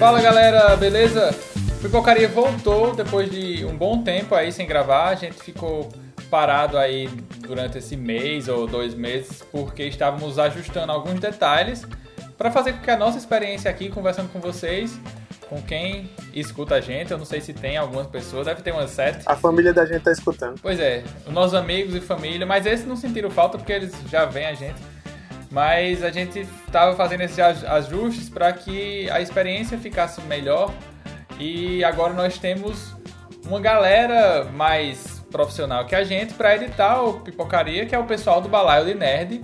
Fala galera, beleza? Pipocaria voltou depois de um bom tempo aí sem gravar. A gente ficou parado aí durante esse mês ou dois meses porque estávamos ajustando alguns detalhes para fazer com que a nossa experiência aqui conversando com vocês, com quem escuta a gente, eu não sei se tem algumas pessoas, deve ter umas sete. A família da gente tá escutando. Pois é, os nossos amigos e família, mas esses não sentiram falta porque eles já vêm a gente. Mas a gente estava fazendo esses ajustes para que a experiência ficasse melhor e agora nós temos uma galera mais profissional que a gente para editar o Pipocaria, que é o pessoal do Balaio de Nerd,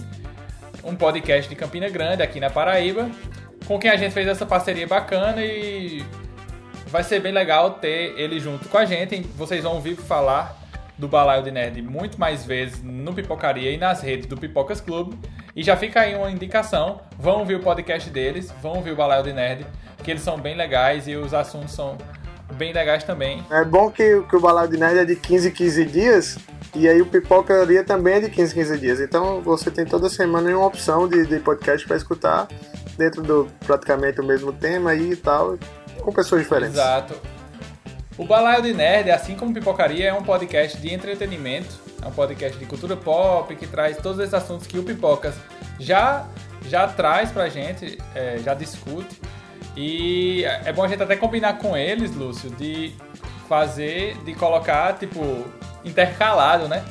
um podcast de Campina Grande, aqui na Paraíba, com quem a gente fez essa parceria bacana e vai ser bem legal ter ele junto com a gente. Vocês vão ouvir falar do Balaio de Nerd muito mais vezes no Pipocaria e nas redes do Pipocas Club. E já fica aí uma indicação, vão ouvir o podcast deles, vão ouvir o Balaio de Nerd que eles são bem legais e os assuntos são bem legais também. É bom que, que o Balado de Nerd é de 15 15 dias e aí o Pipocaria também é de 15 15 dias. Então você tem toda semana uma opção de, de podcast para escutar dentro do praticamente o mesmo tema e tal, com pessoas diferentes. Exato. O Balaio de Nerd, assim como Pipocaria, é um podcast de entretenimento, é um podcast de cultura pop que traz todos esses assuntos que o Pipocas já já traz pra gente, é, já discute. E é bom a gente até combinar com eles, Lúcio, de fazer, de colocar, tipo, intercalado, né?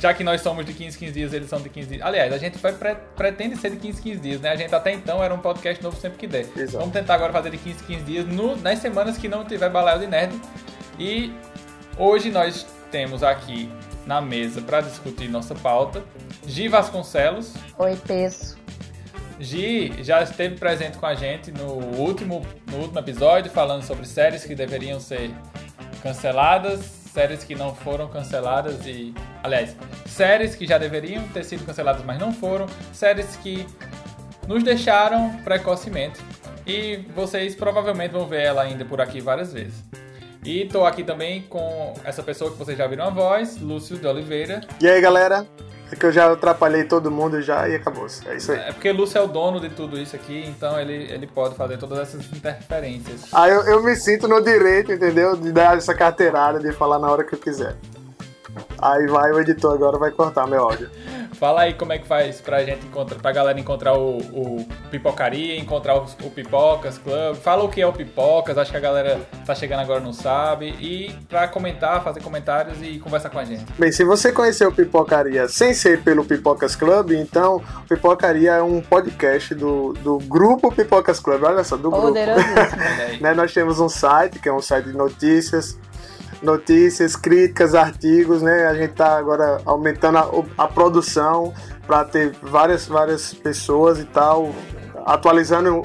Já que nós somos de 15 15 dias, eles são de 15 dias. Aliás, a gente vai, pretende ser de 15 15 dias, né? A gente até então era um podcast novo sempre que der. Exato. Vamos tentar agora fazer de 15 15 dias no, nas semanas que não tiver balaio de nerd. E hoje nós temos aqui na mesa para discutir nossa pauta Gi Vasconcelos. Oi, peso. Gi já esteve presente com a gente no último, no último episódio, falando sobre séries que deveriam ser canceladas, séries que não foram canceladas e. Aliás, séries que já deveriam ter sido canceladas, mas não foram, séries que nos deixaram precocemente. E vocês provavelmente vão ver ela ainda por aqui várias vezes. E tô aqui também com essa pessoa que vocês já viram a voz, Lúcio de Oliveira. E aí, galera? É que eu já atrapalhei todo mundo já e acabou. É isso aí. É porque Lúcio é o dono de tudo isso aqui, então ele, ele pode fazer todas essas interferências. Ah, eu, eu me sinto no direito, entendeu? De dar essa carteirada, de falar na hora que eu quiser. Aí vai, o editor agora vai cortar meu áudio. Fala aí como é que faz pra gente encontrar, pra galera encontrar o, o Pipocaria, encontrar o, o, Pipocas Club. Fala o que é o Pipocas, acho que a galera tá chegando agora não sabe. E pra comentar, fazer comentários e conversar com a gente. Bem, se você conheceu o Pipocaria sem ser pelo Pipocas Club, então o Pipocaria é um podcast do, do grupo Pipocas Club. Olha só, do grupo. né, nós temos um site, que é um site de notícias notícias, críticas, artigos, né? A gente está agora aumentando a, a produção para ter várias, várias pessoas e tal, atualizando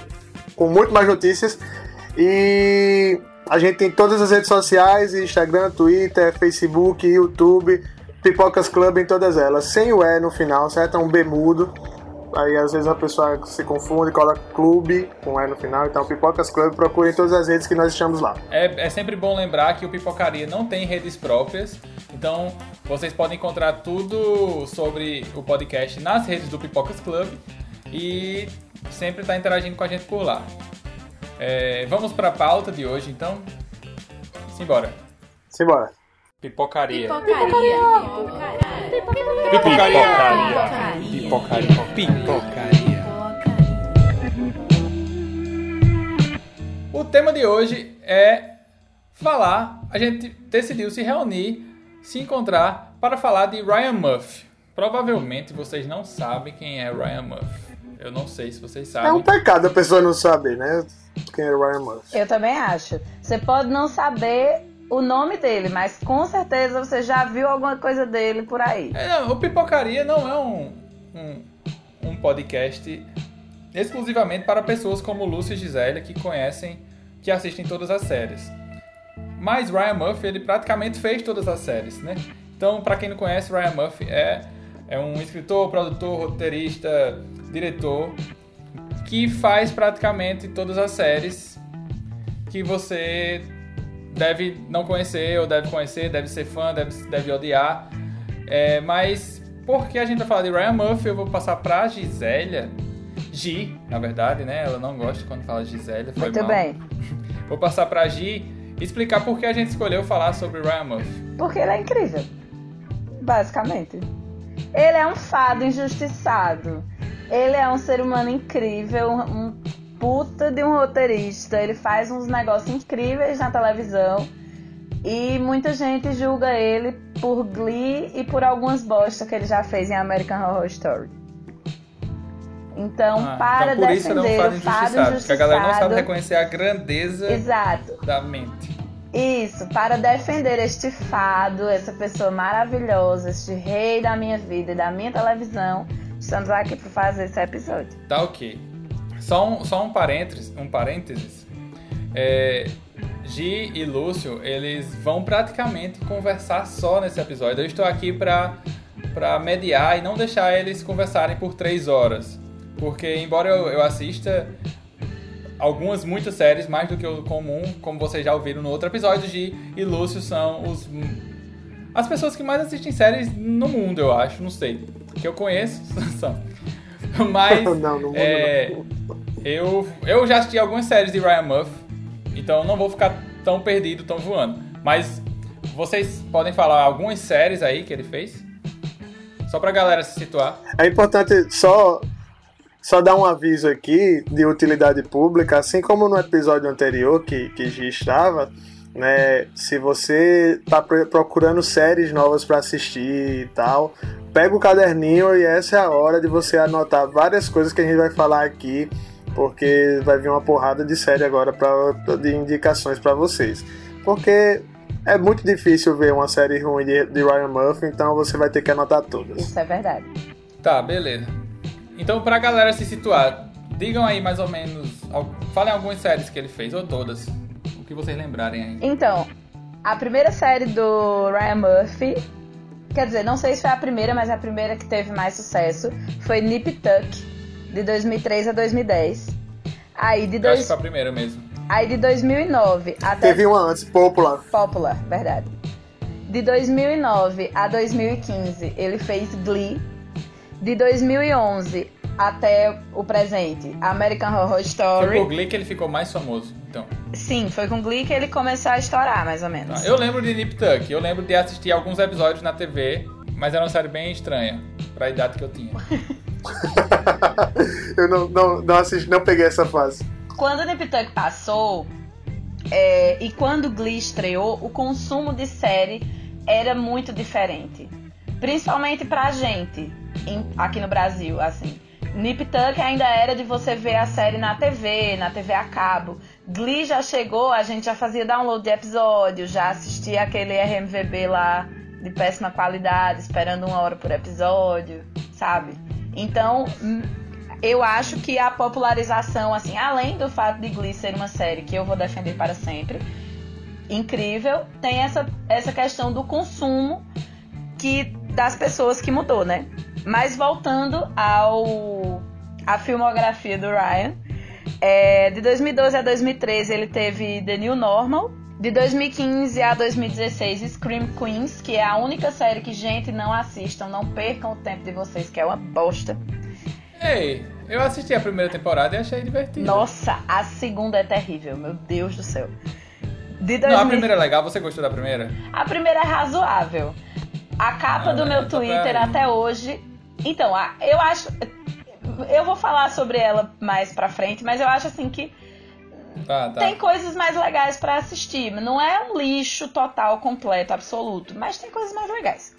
com muito mais notícias. E a gente tem todas as redes sociais, Instagram, Twitter, Facebook, YouTube, Pipocas Club em todas elas, sem o E no final, certo? É um B mudo. Aí às vezes a pessoa se confunde, coloca clube com E no final. Então, Pipocas Club, procurem todas as redes que nós estamos lá. É, é sempre bom lembrar que o Pipocaria não tem redes próprias. Então, vocês podem encontrar tudo sobre o podcast nas redes do Pipocas Club e sempre estar tá interagindo com a gente por lá. É, vamos para a pauta de hoje, então. Simbora. Simbora. Pipocaria. Pipocaria. Pipocaria. Pipocaria. Pipocaria. Pipocaria. O tema de hoje é falar. A gente decidiu se reunir, se encontrar para falar de Ryan Murphy. Provavelmente vocês não sabem quem é Ryan Murphy. Eu não sei se vocês sabem. É um pecado a pessoa não saber, né? Quem é Ryan Murphy. Eu também acho. Você pode não saber o nome dele, mas com certeza você já viu alguma coisa dele por aí. É, não, o Pipocaria não é um, um, um, podcast exclusivamente para pessoas como Lúcio e Gisele que conhecem, que assistem todas as séries. Mas Ryan Murphy, ele praticamente fez todas as séries, né? Então, para quem não conhece, Ryan Murphy é, é um escritor, produtor, roteirista, diretor que faz praticamente todas as séries que você deve não conhecer, ou deve conhecer, deve ser fã, deve, deve odiar. É, mas porque a gente vai falar de Ryan Murphy, eu vou passar pra Gisélia. Gi, na verdade, né? Ela não gosta quando fala Gisélia. Foi Muito mal. bem. Vou passar pra Gi explicar por que a gente escolheu falar sobre Ryan Murphy. Porque ele é incrível. Basicamente. Ele é um fado injustiçado. Ele é um ser humano incrível, um puta de um roteirista. Ele faz uns negócios incríveis na televisão. E muita gente julga ele por Glee e por algumas bostas que ele já fez em American Horror Story. Então, ah, para então por defender isso não o fado injustiçado, porque a galera não sabe reconhecer a grandeza Exato. da mente. Isso, para defender este fado, essa pessoa maravilhosa, este rei da minha vida e da minha televisão, estamos aqui para fazer esse episódio. Tá ok. Só um, só um parênteses. Um parênteses. É, Gi e Lúcio, eles vão praticamente conversar só nesse episódio. Eu estou aqui para para mediar e não deixar eles conversarem por três horas. Porque, embora eu, eu assista algumas, muitas séries, mais do que o comum, como vocês já ouviram no outro episódio, Gi e Lúcio são os as pessoas que mais assistem séries no mundo, eu acho, não sei. Que eu conheço são. Mas não, não, é, não. eu, eu já assisti algumas séries de Ryan Murphy, então não vou ficar tão perdido, tão voando. Mas vocês podem falar algumas séries aí que ele fez? Só pra galera se situar. É importante só só dar um aviso aqui de utilidade pública, assim como no episódio anterior que, que já estava, né? Se você está procurando séries novas para assistir e tal, pega o caderninho e essa é a hora de você anotar várias coisas que a gente vai falar aqui, porque vai vir uma porrada de série agora pra, de indicações para vocês. Porque é muito difícil ver uma série ruim de, de Ryan Murphy, então você vai ter que anotar todas. Isso é verdade. Tá, beleza. Então, pra galera se situar, digam aí mais ou menos. Falem algumas séries que ele fez, ou todas. O que vocês lembrarem aí. Então, a primeira série do Ryan Murphy. Quer dizer, não sei se foi a primeira, mas a primeira que teve mais sucesso foi Nip Tuck, de 2003 a 2010. Aí de dois... acho que foi a primeira mesmo. Aí de 2009 até. Teve uma antes, Popular. Popular, verdade. De 2009 a 2015, ele fez Glee, de 2011 até o presente, American Horror Story. Foi com Glee que ele ficou mais famoso, então. Sim, foi com Glee que ele começou a estourar, mais ou menos. Tá, eu lembro de Nip Tuck, eu lembro de assistir alguns episódios na TV, mas era uma série bem estranha, pra idade que eu tinha. eu não, não, não assisti, não peguei essa fase. Quando o Nip Tuck passou, é, e quando Glee estreou, o consumo de série era muito diferente. Principalmente pra gente em, aqui no Brasil, assim. Nip Tuck ainda era de você ver a série na TV, na TV a cabo. Glee já chegou, a gente já fazia download de episódio, já assistia aquele RMVB lá de péssima qualidade, esperando uma hora por episódio, sabe? Então, hum, eu acho que a popularização, assim, além do fato de Glee ser uma série que eu vou defender para sempre, incrível, tem essa, essa questão do consumo que das pessoas que mudou, né? Mas voltando ao a filmografia do Ryan, é, de 2012 a 2013 ele teve The New Normal. De 2015 a 2016, Scream Queens, que é a única série que, gente, não assistam, não percam o tempo de vocês, que é uma bosta. Ei, eu assisti a primeira temporada e achei divertido. Nossa, a segunda é terrível, meu Deus do céu. De 2000... Não, a primeira é legal, você gostou da primeira? A primeira é razoável. A capa ah, do meu Twitter pra... até hoje então, eu acho. Eu vou falar sobre ela mais pra frente, mas eu acho assim que. Tá, tá. Tem coisas mais legais para assistir. Não é um lixo total, completo, absoluto. Mas tem coisas mais legais.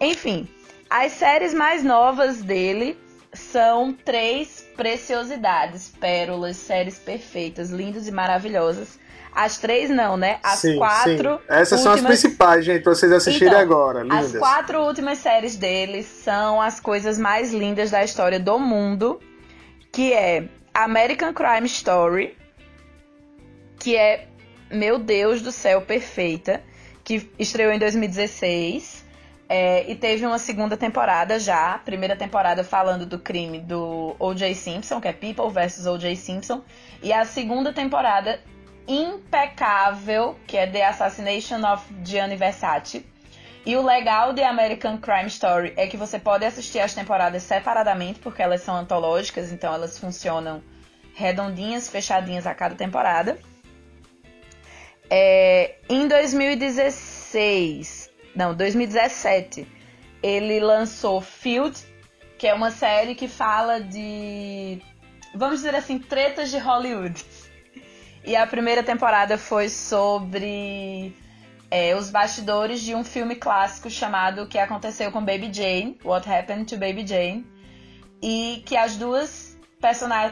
Enfim, as séries mais novas dele são três preciosidades, pérolas, séries perfeitas, lindas e maravilhosas. As três não, né? As sim, quatro. Sim. Essas últimas... são as principais, gente, pra vocês assistirem então, agora. Lindas. As quatro últimas séries deles são as coisas mais lindas da história do mundo. Que é American Crime Story. Que é, meu Deus do céu, perfeita. Que estreou em 2016. É, e teve uma segunda temporada já. Primeira temporada falando do crime do O.J. Simpson, que é People vs. O.J. Simpson. E a segunda temporada impecável, que é The Assassination of Gianni Versace. E o legal de American Crime Story é que você pode assistir as temporadas separadamente, porque elas são antológicas, então elas funcionam redondinhas, fechadinhas a cada temporada. É, em 2016, não, 2017, ele lançou Field, que é uma série que fala de, vamos dizer assim, tretas de Hollywood. E a primeira temporada foi sobre é, os bastidores de um filme clássico chamado O que aconteceu com Baby Jane, What Happened to Baby Jane, e que as duas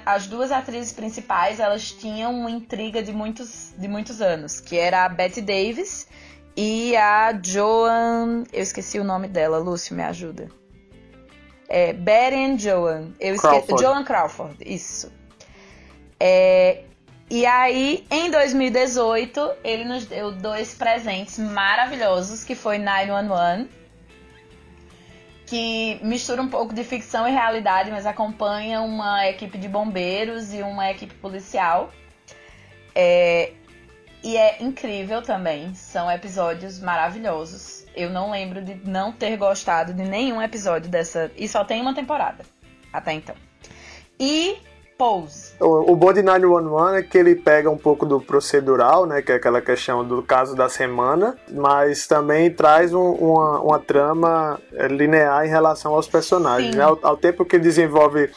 as duas atrizes principais, elas tinham uma intriga de muitos, de muitos anos, que era a Betty Davis e a Joan, eu esqueci o nome dela, Lúcio, me ajuda. É, Betty and Joan, eu esqueci, Crawford. Joan Crawford, isso. É, e aí, em 2018, ele nos deu dois presentes maravilhosos, que foi 911, que mistura um pouco de ficção e realidade, mas acompanha uma equipe de bombeiros e uma equipe policial. É, e é incrível também, são episódios maravilhosos. Eu não lembro de não ter gostado de nenhum episódio dessa. E só tem uma temporada até então. E Pose. O, o bom de 911 é que ele pega um pouco do procedural, né, que é aquela questão do caso da semana, mas também traz um, uma, uma trama é, linear em relação aos personagens. Né? Ao, ao tempo que desenvolve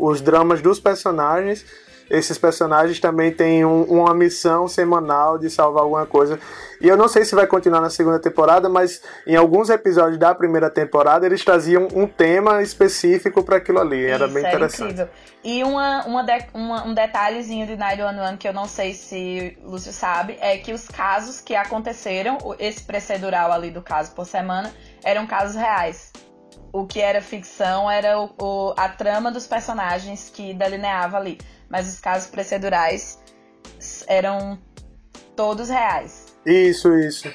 os dramas dos personagens, esses personagens também têm um, uma missão semanal de salvar alguma coisa. E eu não sei se vai continuar na segunda temporada, mas em alguns episódios da primeira temporada eles traziam um tema específico para aquilo ali. Era Isso, bem interessante. Incrível. E uma, uma, de, uma, um detalhezinho de 911 que eu não sei se Lúcio sabe é que os casos que aconteceram, esse procedural ali do caso por semana, eram casos reais o que era ficção era o, o, a trama dos personagens que delineava ali mas os casos procedurais eram todos reais. Isso, isso.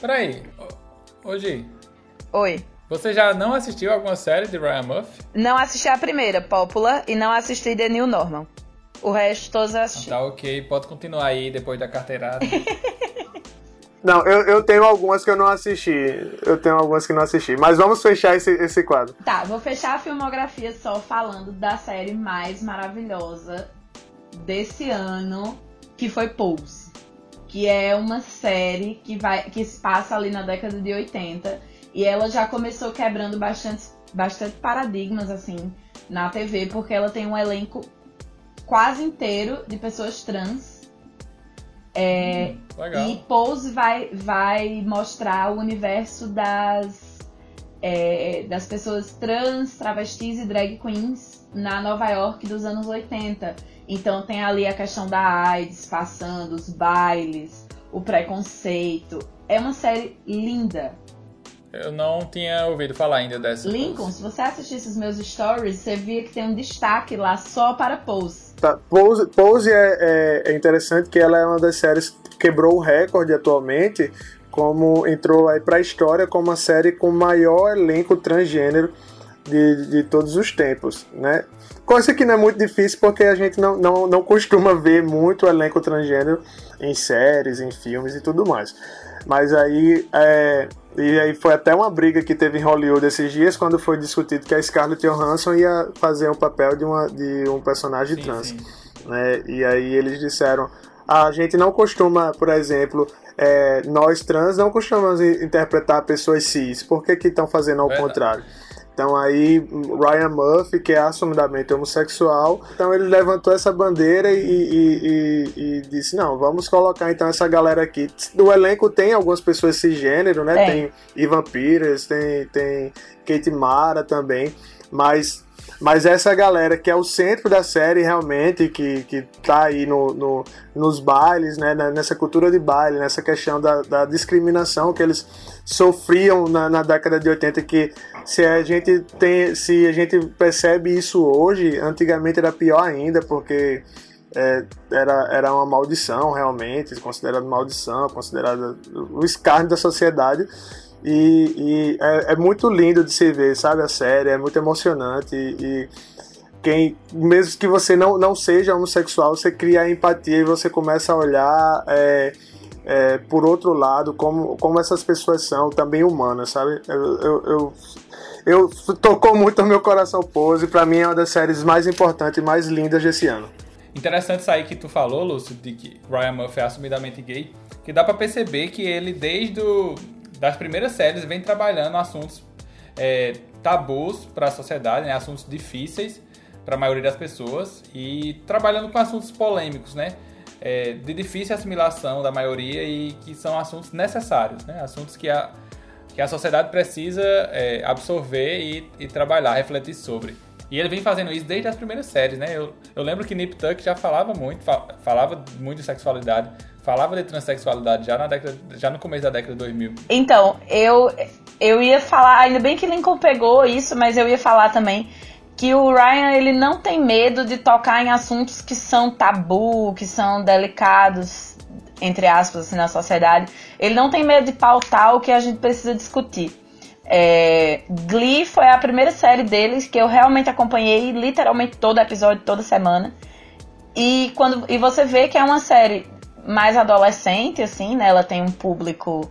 Peraí, hoje. Oi. Você já não assistiu alguma série de Ryan Murphy? Não assisti a primeira, Popular, e não assisti The New Normal. O resto todos assisti. Tá ok, pode continuar aí depois da carteirada. Não, eu, eu tenho algumas que eu não assisti. Eu tenho algumas que não assisti. Mas vamos fechar esse, esse quadro. Tá, vou fechar a filmografia só falando da série mais maravilhosa desse ano, que foi Pose. Que é uma série que, vai, que se passa ali na década de 80. E ela já começou quebrando bastante, bastante paradigmas, assim, na TV, porque ela tem um elenco quase inteiro de pessoas trans é, Legal. E Pose vai, vai mostrar o universo das, é, das pessoas trans, travestis e drag queens na Nova York dos anos 80. Então tem ali a questão da AIDS passando, os bailes, o preconceito. É uma série linda. Eu não tinha ouvido falar ainda dessa. Lincoln, pose. se você assistisse os meus stories, você via que tem um destaque lá só para Pose. Tá, Pose, Pose é, é, é, interessante que ela é uma das séries que quebrou o recorde atualmente, como entrou aí pra história como a série com maior elenco transgênero de, de todos os tempos, né? Coisa que não é muito difícil porque a gente não, não, não costuma ver muito elenco transgênero em séries, em filmes e tudo mais. Mas aí, é, e aí foi até uma briga que teve em Hollywood esses dias quando foi discutido que a Scarlett Johansson ia fazer um papel de, uma, de um personagem sim, trans. Sim. Né? E aí eles disseram, a gente não costuma, por exemplo, é, nós trans não costumamos interpretar pessoas cis. Por que estão fazendo ao Verdade. contrário? Então aí Ryan Murphy, que é assumidamente homossexual, então ele levantou essa bandeira e, e, e, e, disse, não, vamos colocar então essa galera aqui. Do elenco tem algumas pessoas cisgênero, né? É. Tem Ivan Pires, tem, tem Kate Mara também, mas mas essa galera que é o centro da série realmente, que, que tá aí no, no nos bailes, né, nessa cultura de baile, nessa questão da, da discriminação que eles sofriam na, na, década de 80, que se a gente tem, se a gente percebe isso hoje, antigamente era pior ainda, porque é, era, era uma maldição realmente, considerada maldição, considerada o escárnio da sociedade. E, e é, é, muito lindo de se ver, sabe? A série, é muito emocionante. E, e quem, mesmo que você não, não seja homossexual, você cria empatia e você começa a olhar é, é, por outro lado como, como essas pessoas são também humanas, sabe? Eu, eu, eu, eu tocou muito no meu coração Pose, para mim é uma das séries mais importantes e mais lindas desse ano. Interessante isso aí que tu falou, Lúcio, de que Ryan Murphy é assumidamente gay, que dá para perceber que ele, desde o, das primeiras séries, vem trabalhando assuntos é, tabus para a sociedade, né? assuntos difíceis para a maioria das pessoas e trabalhando com assuntos polêmicos, né? É, de difícil assimilação da maioria e que são assuntos necessários, né? Assuntos que a, que a sociedade precisa é, absorver e, e, trabalhar, refletir sobre. E ele vem fazendo isso desde as primeiras séries, né? Eu, eu lembro que Nip Tuck já falava muito, falava muito de sexualidade, falava de transexualidade já, na década, já no começo da década de 2000. Então, eu, eu ia falar, ainda bem que Lincoln pegou isso, mas eu ia falar também que o Ryan ele não tem medo de tocar em assuntos que são tabu, que são delicados, entre aspas, assim, na sociedade. Ele não tem medo de pautar o que a gente precisa discutir. É, Glee foi a primeira série deles que eu realmente acompanhei literalmente todo episódio, toda semana. E, quando, e você vê que é uma série mais adolescente, assim, né? Ela tem um público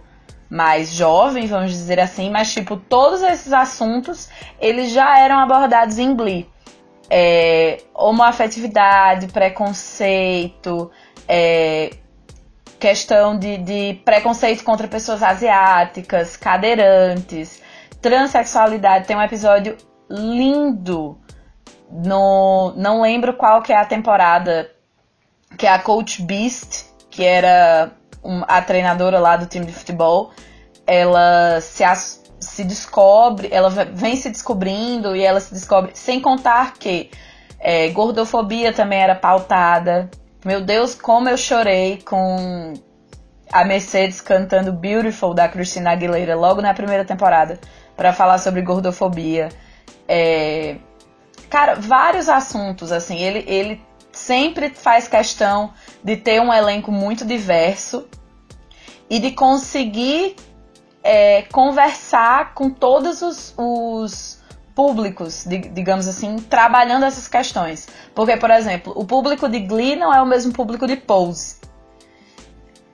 mais jovem, vamos dizer assim, mas tipo, todos esses assuntos eles já eram abordados em Glee. É, homoafetividade, preconceito, é, questão de, de preconceito contra pessoas asiáticas, cadeirantes, transexualidade. Tem um episódio lindo no não lembro qual que é a temporada que é a Coach Beast, que era a treinadora lá do time de futebol, ela se, se descobre, ela vem se descobrindo e ela se descobre, sem contar que é, gordofobia também era pautada. Meu Deus, como eu chorei com a Mercedes cantando Beautiful da Christina Aguilera logo na primeira temporada para falar sobre gordofobia. É, cara, vários assuntos assim. Ele, ele sempre faz questão de ter um elenco muito diverso e de conseguir é, conversar com todos os, os públicos, digamos assim, trabalhando essas questões. Porque, por exemplo, o público de Glee não é o mesmo público de Pose.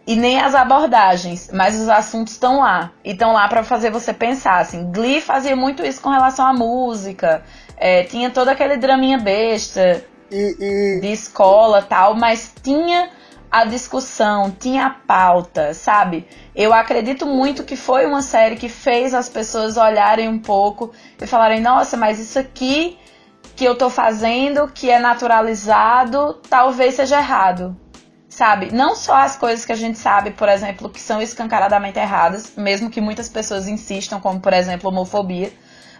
E nem as abordagens, mas os assuntos estão lá. E estão lá para fazer você pensar. Assim, Glee fazia muito isso com relação à música. É, tinha todo aquele draminha besta e, e... de escola tal, mas tinha a discussão, tinha pauta, sabe? Eu acredito muito que foi uma série que fez as pessoas olharem um pouco e falarem: nossa, mas isso aqui que eu tô fazendo, que é naturalizado, talvez seja errado. Sabe? Não só as coisas que a gente sabe, por exemplo, que são escancaradamente erradas, mesmo que muitas pessoas insistam, como por exemplo homofobia,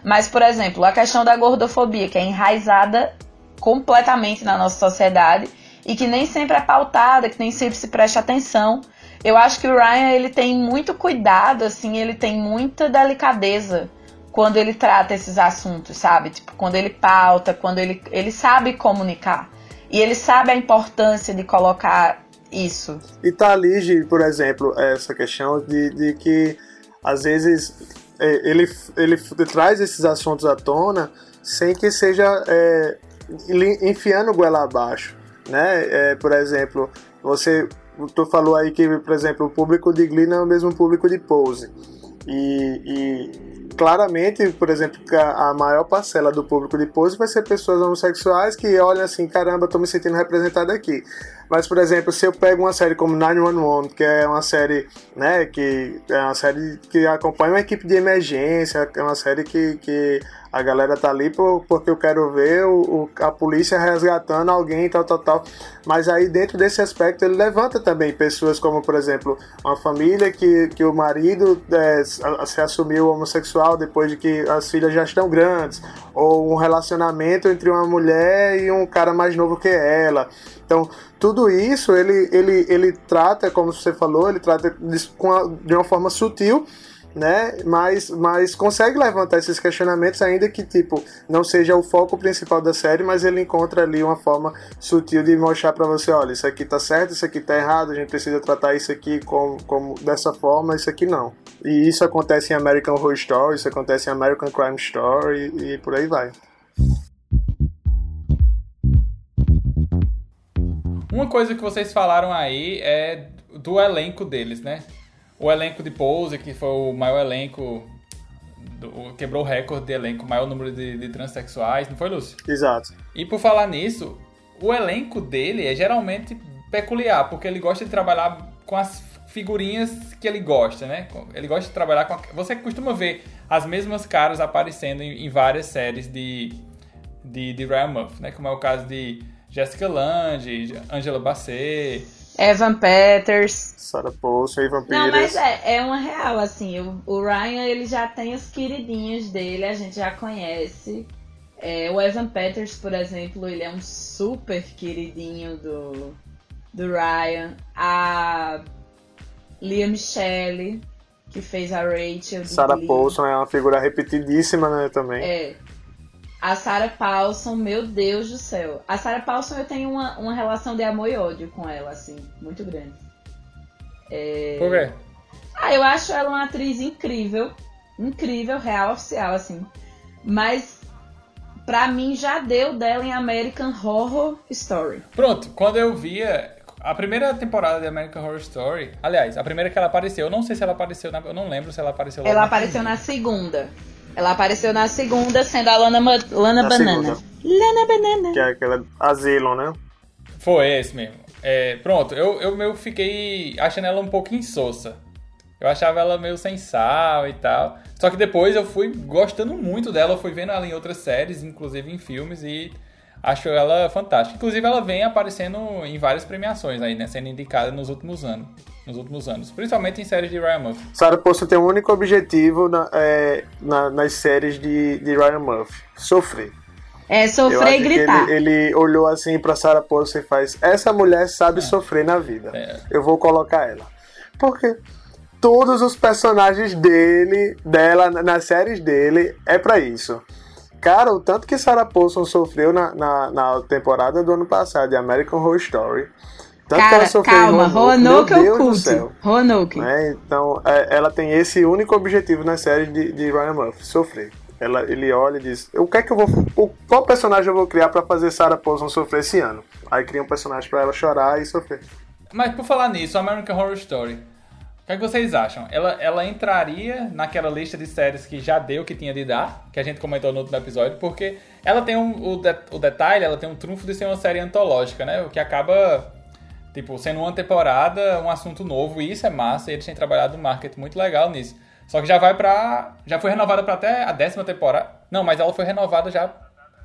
mas por exemplo, a questão da gordofobia, que é enraizada completamente na nossa sociedade e que nem sempre é pautada, que nem sempre se presta atenção. Eu acho que o Ryan ele tem muito cuidado, assim, ele tem muita delicadeza quando ele trata esses assuntos, sabe? Tipo, quando ele pauta, quando ele, ele sabe comunicar. E ele sabe a importância de colocar isso. E tá ali, por exemplo, essa questão de, de que às vezes é, ele, ele traz esses assuntos à tona sem que seja é, enfiando goela abaixo né? É, por exemplo, você tu falou aí que, por exemplo, o público de Glee não é o mesmo público de Pose. E, e claramente, por exemplo, a, a, maior parcela do público de Pose vai ser pessoas homossexuais que olham assim, caramba, tô me sentindo representado aqui. Mas, por exemplo, se eu pego uma série como 911, que é uma série, né, que é uma série que acompanha uma equipe de emergência, é uma série que, que a galera tá ali por, porque eu quero ver o, a polícia resgatando alguém, tal, tal, tal. Mas aí, dentro desse aspecto, ele levanta também pessoas como, por exemplo, uma família que, que o marido é, se assumiu homossexual depois de que as filhas já estão grandes, ou um relacionamento entre uma mulher e um cara mais novo que ela. Então, tudo isso ele, ele, ele trata, como você falou, ele trata de, uma forma sutil né? Mas, mas consegue levantar esses questionamentos, ainda que tipo não seja o foco principal da série, mas ele encontra ali uma forma sutil de mostrar para você, olha, isso aqui tá certo, isso aqui tá errado, a gente precisa tratar isso aqui como, como dessa forma, isso aqui não. E isso acontece em American Horror Story, isso acontece em American Crime Story e, e por aí vai. Uma coisa que vocês falaram aí é do elenco deles, né? O elenco de Pose, que foi o maior elenco do, quebrou o recorde de elenco, maior número de, de transexuais, não foi, Lúcio? Exato. E por falar nisso, o elenco dele é geralmente peculiar, porque ele gosta de trabalhar com as figurinhas que ele gosta, né? Ele gosta de trabalhar com. Você costuma ver as mesmas caras aparecendo em, em várias séries de, de, de Ryan Murphy, né? Como é o caso de Jessica Lange, Angela Bassett. Evan Peters. Sarah Paulson, Evan Peters. Não, mas é, é uma real, assim. O, o, Ryan, ele já tem os queridinhos dele, a gente já conhece. É, o Evan Peters, por exemplo, ele é um super queridinho do, do Ryan. A Lia Michelle, que fez a Rachel. Sarah Paulson é uma figura repetidíssima, né, também. É. A Sarah Paulson, meu Deus do céu. A Sarah Paulson eu tenho uma, uma relação de amor e ódio com ela, assim, muito grande. É... Por quê? Ah, eu acho ela uma atriz incrível. Incrível, real, oficial, assim. Mas pra mim já deu dela em American Horror Story. Pronto, quando eu via. A primeira temporada de American Horror Story, aliás, a primeira que ela apareceu, eu não sei se ela apareceu na, eu não lembro se ela apareceu Ela apareceu na segunda. Ela apareceu na segunda, sendo a Lana, Lana Banana. Segunda. Lana Banana. Que é aquela Asylum, né? Foi esse mesmo. É, pronto, eu, eu meio fiquei achando ela um pouco insossa. Eu achava ela meio sem sal e tal. Só que depois eu fui gostando muito dela, eu fui vendo ela em outras séries, inclusive em filmes, e acho ela fantástica. Inclusive ela vem aparecendo em várias premiações aí, né? Sendo indicada nos últimos anos nos últimos anos, principalmente em séries de Ryan Murphy. Sarah Paulson tem um único objetivo na, é, na, nas séries de, de Ryan Murphy: sofrer. É sofrer e gritar. Ele, ele, olhou assim pra Sarah Paulson e faz: Essa mulher sabe é. sofrer na vida. É. Eu vou colocar ela. Porque todos os personagens dele, dela, nas séries dele, é para isso. Cara, o tanto que Sarah Paulson sofreu na, na, na temporada do ano passado de American Horror Story tanto Cara, que ela sofreu calma, Roanoke é o culto. Roanoke. Né? Então, é, ela tem esse único objetivo na série de, de Ryan Murphy, sofrer. Ela, ele olha e diz: o que é que eu vou, o, qual personagem eu vou criar para fazer Sarah Paulson sofrer esse ano? Aí cria um personagem para ela chorar e sofrer. Mas por falar nisso, American Horror Story, o que, é que vocês acham? Ela, ela entraria naquela lista de séries que já deu que tinha de dar, que a gente comentou no último episódio, porque ela tem um, o, de, o detalhe, ela tem um trunfo de ser uma série antológica, né? O que acaba Tipo, sendo uma temporada, um assunto novo, e isso é massa, e eles têm trabalhado no marketing muito legal nisso. Só que já vai pra. Já foi renovada pra até a décima temporada. Não, mas ela foi renovada já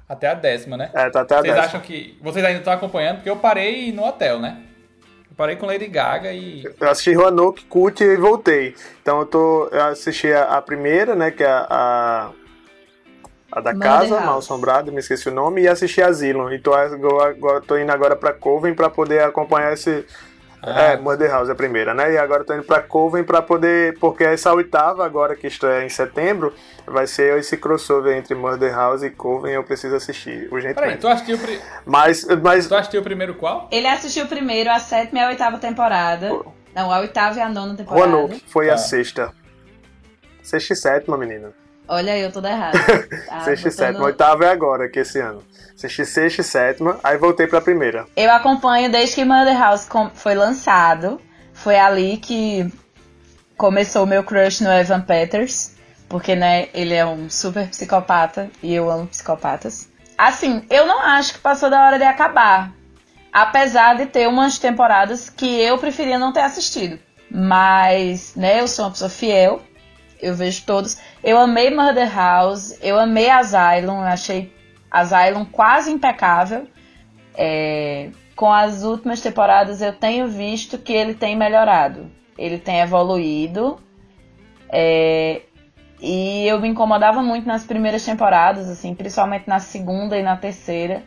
até a décima, né? É, tá até a Vocês décima. acham que. Vocês ainda estão acompanhando? Porque eu parei no hotel, né? Eu parei com Lady Gaga e. Eu assisti Roanoke, Cult e voltei. Então eu tô. Eu assisti a, a primeira, né? Que é a a da Mother casa, House. Mal Assombrado, me esqueci o nome, e assisti Asylum. E tô, agora, tô indo agora pra Coven pra poder acompanhar esse. Ah. É, Mother House é a primeira, né? E agora tô indo pra Coven pra poder. Porque essa oitava, agora que estreia em setembro, vai ser esse crossover entre Murder House e Coven. Eu preciso assistir urgentemente. Peraí, tu assistiu, pri... mas, mas... tu assistiu o primeiro qual? Ele assistiu o primeiro, a sétima e a oitava temporada. Oh. Não, a oitava e a nona temporada. Roanoke foi ah. a sexta. Sexta e sétima, menina. Olha, eu toda errada. Tá, sexta e sétima. Oitava é agora, que esse ano. Assisti sexta e sétima, aí voltei pra primeira. Eu acompanho desde que Mother House foi lançado. Foi ali que começou o meu crush no Evan Peters. Porque, né, ele é um super psicopata e eu amo psicopatas. Assim, eu não acho que passou da hora de acabar. Apesar de ter umas temporadas que eu preferia não ter assistido. Mas, né, eu sou uma pessoa fiel eu vejo todos. Eu amei Murder House, eu amei Asylum, eu achei Asylum quase impecável. É, com as últimas temporadas eu tenho visto que ele tem melhorado, ele tem evoluído. É, e eu me incomodava muito nas primeiras temporadas, assim, principalmente na segunda e na terceira,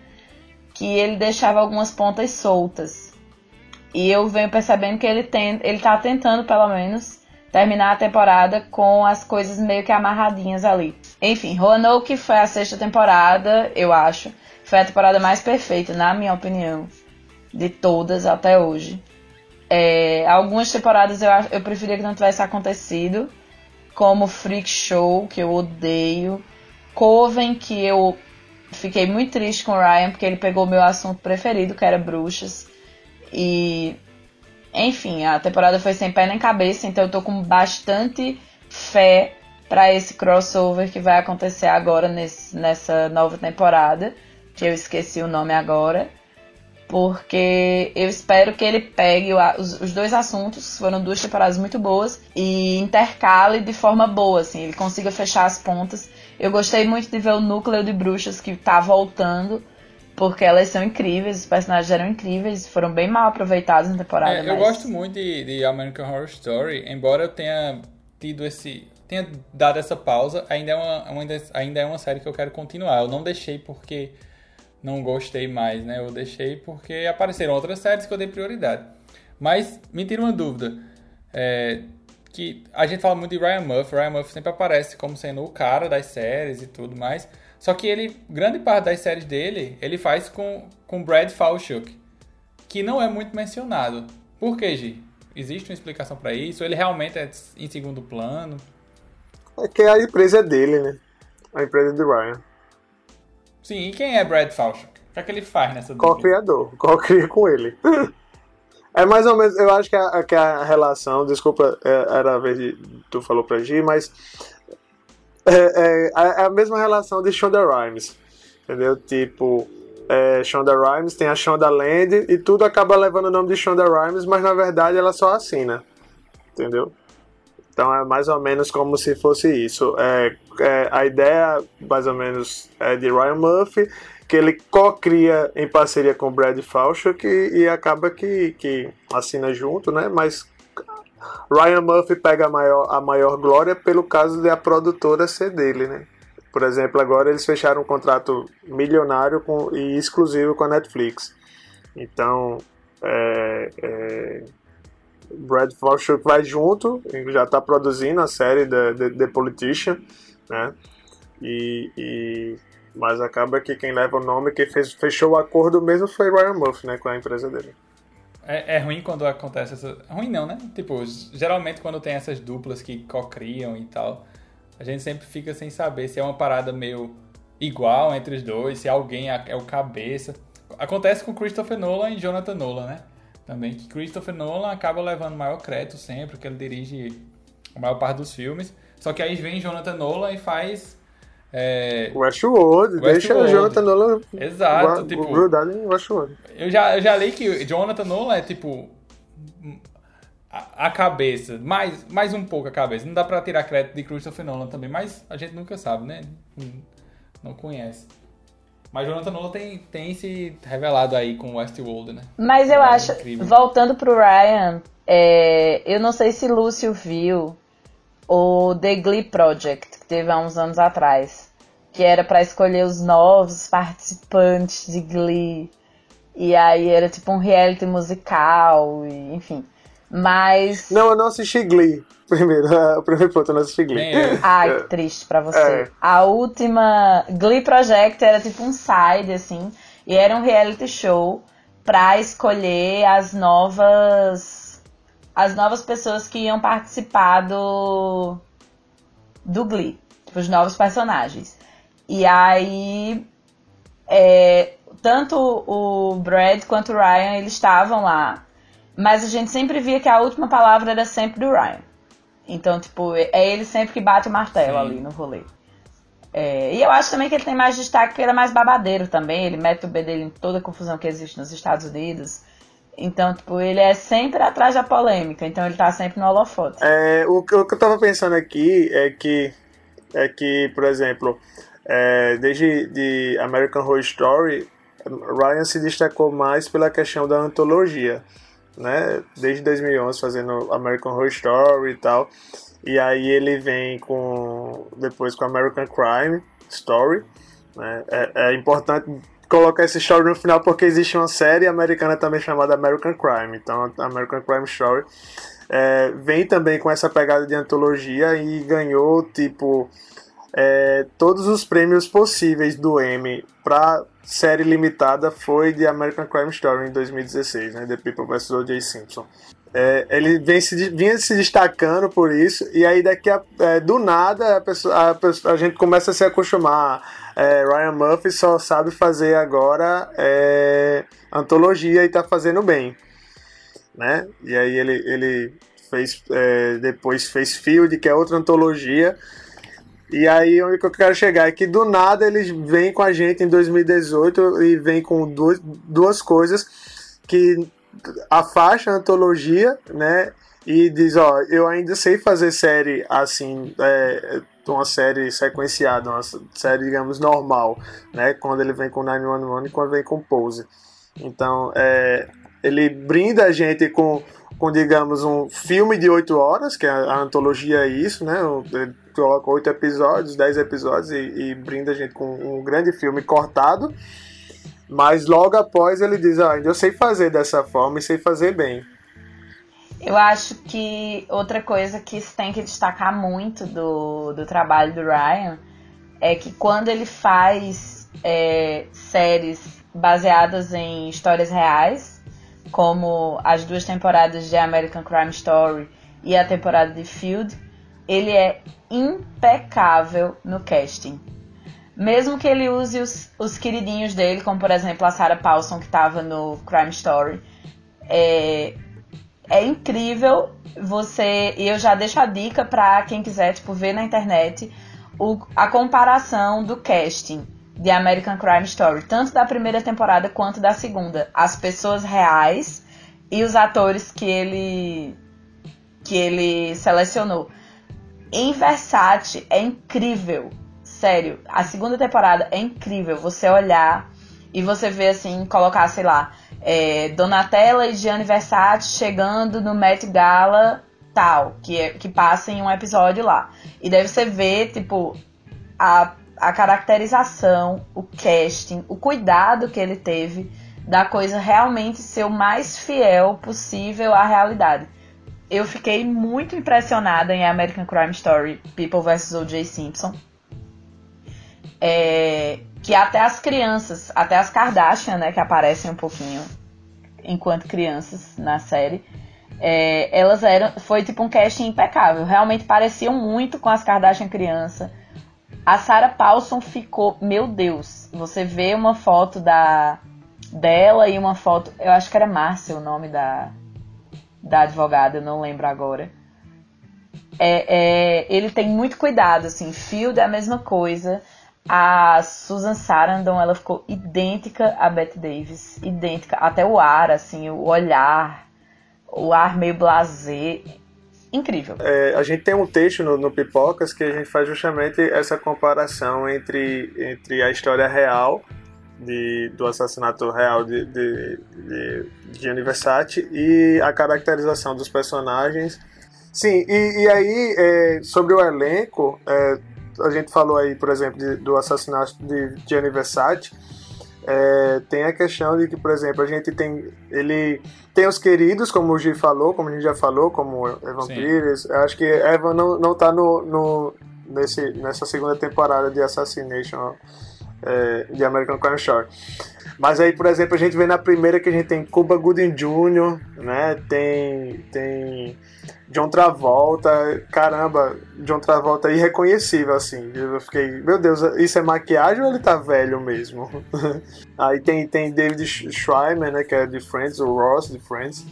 que ele deixava algumas pontas soltas. E eu venho percebendo que ele tem, ele tá tentando pelo menos terminar a temporada com as coisas meio que amarradinhas ali. Enfim, Roanoke foi a sexta temporada, eu acho. Foi a temporada mais perfeita, na minha opinião, de todas até hoje. É, algumas temporadas eu, eu preferia que não tivesse acontecido, como Freak Show, que eu odeio, Coven, que eu fiquei muito triste com o Ryan, porque ele pegou meu assunto preferido, que era bruxas. E enfim, a temporada foi sem pé nem cabeça, então eu tô com bastante fé para esse crossover que vai acontecer agora nesse, nessa nova temporada, que eu esqueci o nome agora, porque eu espero que ele pegue os, os dois assuntos, foram duas temporadas muito boas, e intercale de forma boa, assim, ele consiga fechar as pontas. Eu gostei muito de ver o núcleo de bruxas que tá voltando, porque elas são incríveis, os personagens eram incríveis, foram bem mal aproveitados na temporada. É, eu gosto muito de, de American Horror Story, embora eu tenha tido esse tenha dado essa pausa, ainda é uma, uma, ainda é uma série que eu quero continuar. Eu não deixei porque não gostei mais, né? Eu deixei porque apareceram outras séries que eu dei prioridade. Mas me tira uma dúvida. É, que a gente fala muito de Ryan Murphy. Ryan Murphy sempre aparece como sendo o cara das séries e tudo mais. Só que ele, grande parte das séries dele, ele faz com, com Brad Falchuk, que não é muito mencionado. Por que, Gi? Existe uma explicação para isso? Ele realmente é em segundo plano? É que a empresa é dele, né? A empresa é do Ryan. Sim, e quem é Brad Falchuk? O que é que ele faz nessa Co-criador. Co-cria com ele. É mais ou menos, eu acho que a, que a relação, desculpa, é, era a vez de tu falou pra Gi, mas é, é, é, a mesma relação de Shonda Rhimes, entendeu? Tipo, é, Shonda Rhimes tem a Shonda Land e tudo acaba levando o nome de Shonda Rhimes, mas na verdade ela só assina, entendeu? Então é mais ou menos como se fosse isso. É, é, a ideia, mais ou menos, é de Ryan Murphy, que ele co-cria em parceria com Brad Falchuk e, e acaba que, que assina junto, né? Mas Ryan Murphy pega a maior, a maior glória pelo caso de a produtora ser dele, né? Por exemplo, agora eles fecharam um contrato milionário com, e exclusivo com a Netflix. Então, é, é, Brad Falchuk vai junto, já está produzindo a série The, The, The Politician, né? E, e, mas acaba que quem leva o nome, quem fez, fechou o acordo mesmo foi Ryan Murphy, né, com a empresa dele. É, é ruim quando acontece essa. Ruim não, né? Tipo, geralmente quando tem essas duplas que co-criam e tal, a gente sempre fica sem saber se é uma parada meio igual entre os dois, se alguém é o cabeça. Acontece com Christopher Nolan e Jonathan Nolan, né? também que Christopher Nolan acaba levando maior crédito sempre, porque ele dirige a maior parte dos filmes. Só que aí vem Jonathan Nolan e faz. É... Westworld, Westworld, deixa Jonathan Nolan. Exato, tipo. Grudado em Westworld. Eu já, eu já li que Jonathan Nolan é tipo. A, a, cabeça, mais, mais um pouco a cabeça. Não dá pra tirar crédito de Christopher Nolan também, mas a gente nunca sabe, né? Não conhece. Mas Jonathan Nolan tem, tem se revelado aí com Westworld, né? Mas eu é acho, incrível. voltando pro Ryan, é, eu não sei se Lúcio viu o The Glee Project, que teve há uns anos atrás, que era para escolher os novos participantes de Glee. E aí era tipo um reality musical, e, enfim. Mas. Não, eu não assisti Glee. Primeiro, o primeiro ponto eu não assisti Glee. Ai, que triste pra você. É. A última. Glee Project era tipo um side, assim. E era um reality show pra escolher as novas. As novas pessoas que iam participar do. Do Glee. Tipo, os novos personagens. E aí. É, tanto o Brad quanto o Ryan, eles estavam lá mas a gente sempre via que a última palavra era sempre do Ryan. Então, tipo, é ele sempre que bate o martelo Sim. ali no rolê. É, e eu acho também que ele tem mais destaque porque ele é mais babadeiro também. Ele mete o B dele em toda a confusão que existe nos Estados Unidos. Então, tipo, ele é sempre atrás da polêmica. Então, ele tá sempre no holofote. É, o, que, o que eu tava pensando aqui é que, é que por exemplo, é, desde de American Horror Story, Ryan se destacou mais pela questão da antologia né? Desde 2011 fazendo American Horror Story e tal. E aí ele vem com depois com American Crime Story. Né? É, é importante colocar esse story no final porque existe uma série americana também chamada American Crime. Então, American Crime Story é, vem também com essa pegada de antologia e ganhou tipo é, todos os prêmios possíveis do Emmy para série limitada foi de American Crime Story em 2016, né? The People vs. O.J. Simpson. É, ele vem se, vinha se destacando por isso, e aí daqui a, é, do nada a, pessoa, a, a, gente começa a se acostumar. É, Ryan Murphy só sabe fazer agora é, antologia e tá fazendo bem. né? E aí ele, ele fez é, depois fez Field, que é outra antologia. E aí onde que eu quero chegar é que do nada eles vêm com a gente em 2018 e vem com duas, duas coisas que afasta a antologia, né? E diz, ó, eu ainda sei fazer série assim, é, uma série sequenciada, uma série, digamos, normal, né? Quando ele vem com 911 e quando vem com Pose. Então, é, ele brinda a gente com, com, digamos, um filme de oito horas, que a, a antologia é isso, né? Ele coloca oito episódios, dez episódios e, e, brinda a gente com um grande filme cortado. Mas logo após ele diz, ah, eu sei fazer dessa forma e sei fazer bem. Eu acho que outra coisa que se tem que destacar muito do, do trabalho do Ryan é que quando ele faz é, séries baseadas em histórias reais, como as duas temporadas de American Crime Story e a temporada de Field, ele é impecável no casting. Mesmo que ele use os, os queridinhos dele, como por exemplo a Sarah Paulson que estava no Crime Story, é, é incrível você. E eu já deixo a dica para quem quiser tipo, ver na internet o, a comparação do casting de American Crime Story, tanto da primeira temporada quanto da segunda. As pessoas reais e os atores que ele que ele selecionou. Em Versace é incrível. Sério, a segunda temporada é incrível. Você olhar e você ver assim, colocar, sei lá, é, Donatella e Gianni Versace chegando no Met Gala tal, que, é, que passa em um episódio lá. E deve você ver, tipo, a, a caracterização, o casting, o cuidado que ele teve da coisa realmente ser o mais fiel possível à realidade. Eu fiquei muito impressionada em American Crime Story People vs. O.J. Simpson. É, que até as crianças, até as Kardashian, né, que aparecem um pouquinho enquanto crianças na série, é, elas eram, foi tipo um casting impecável, realmente pareciam muito com as Kardashian criança. A Sarah Paulson ficou, meu Deus, você vê uma foto da dela e uma foto, eu acho que era Márcia o nome da da advogada, eu não lembro agora. É, é, ele tem muito cuidado, assim, Field é a mesma coisa. A Susan Sarandon, ela ficou idêntica a Bette Davis, idêntica, até o ar, assim, o olhar, o ar meio blasé, incrível. É, a gente tem um texto no, no, Pipocas que a gente faz justamente essa comparação entre, entre a história real de, do assassinato real de, de, de, Versace e a caracterização dos personagens. Sim, e, e aí, é, sobre o elenco, é, a gente falou aí, por exemplo, de, do assassinato de Gianni Versace, é, tem a questão de que, por exemplo, a gente tem ele tem os queridos, como o Gi falou, como a gente já falou, como Evan Sim. Pires. Acho que Evan não, não tá no, no, nesse, nessa segunda temporada de Assassination é, de American Crime Story. Mas aí, por exemplo, a gente vê na primeira que a gente tem Cuba Gooding Jr., né? Tem, tem John Travolta, caramba, John Travolta irreconhecível, assim. Eu fiquei, meu Deus, isso é maquiagem ou ele tá velho mesmo? Aí tem, tem David Schwimmer, né, que é de Friends, o Ross de Friends.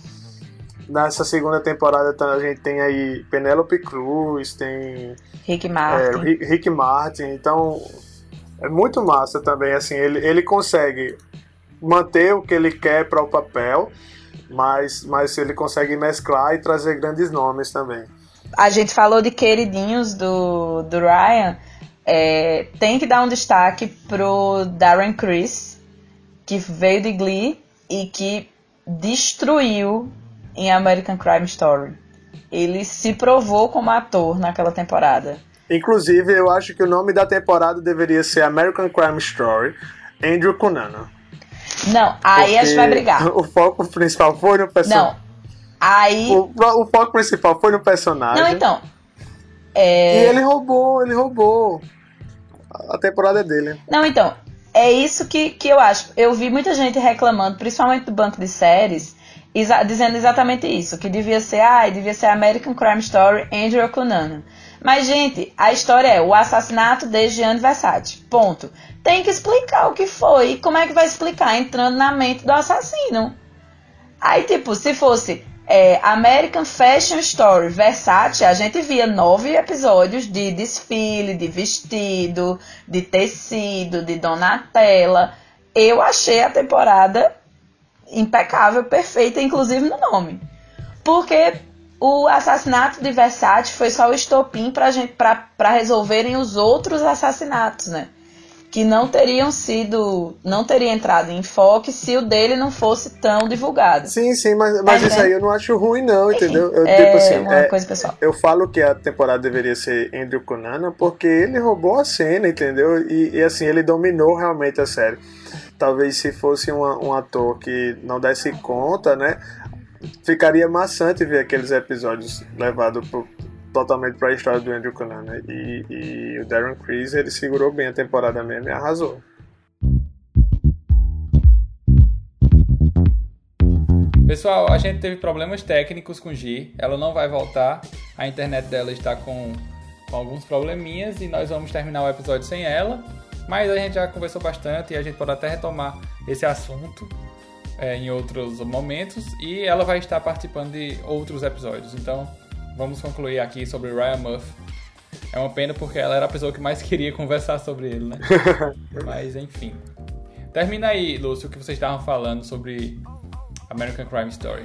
Nessa segunda temporada tá, a gente tem aí Penelope Cruz, tem... Rick Martin. É, Rick Martin, então... É muito massa também, assim, ele, ele consegue manter o que ele quer para o papel, mas, mas ele consegue mesclar e trazer grandes nomes também. A gente falou de queridinhos do, do Ryan. É, tem que dar um destaque pro Darren Criss, que veio de Glee e que destruiu em American Crime Story. Ele se provou como ator naquela temporada. Inclusive, eu acho que o nome da temporada deveria ser American Crime Story, Andrew Cunanan. Não, aí a gente vai brigar. O foco principal foi no personagem. Não. Aí. O, o foco principal foi no personagem. Não, então. É... E ele roubou, ele roubou. A temporada dele. Não, então. É isso que, que eu acho. Eu vi muita gente reclamando, principalmente do banco de séries, exa dizendo exatamente isso. Que devia ser, ah, devia ser American Crime Story, Andrew Cunanan. Mas, gente, a história é o assassinato de Gianni Versace. Ponto. Tem que explicar o que foi. Como é que vai explicar? Entrando na mente do assassino. Aí, tipo, se fosse É, American Fashion Story, Versace, a gente via nove episódios de desfile, de vestido, de tecido, de Donatella. Eu achei a temporada impecável, perfeita, inclusive no nome. Porque o assassinato de Versace foi só o estopim para resolverem os outros assassinatos, né? que não teriam sido, não teria entrado em enfoque se o dele não fosse tão divulgado. Sim, sim, mas, mas isso aí eu não acho ruim não, entendeu? Eu, é tipo assim, uma é, coisa pessoal. Eu falo que a temporada deveria ser Andrew Cunanan porque ele roubou a cena, entendeu? E, e assim, ele dominou realmente a série. Talvez se fosse uma, um ator que não desse conta, né? Ficaria maçante ver aqueles episódios levados pro, totalmente para a história do Andrew Cunanan. Né? E, e o Darren Criss, ele segurou bem a temporada mesmo e arrasou. Pessoal, a gente teve problemas técnicos com G. Ela não vai voltar. A internet dela está com, com alguns probleminhas e nós vamos terminar o episódio sem ela. Mas a gente já conversou bastante e a gente pode até retomar esse assunto é, em outros momentos. E ela vai estar participando de outros episódios. Então, vamos concluir aqui sobre Ryan Murphy. É uma pena porque ela era a pessoa que mais queria conversar sobre ele, né? Mas enfim. Termina aí, Lúcio, o que vocês estavam falando sobre American Crime Story.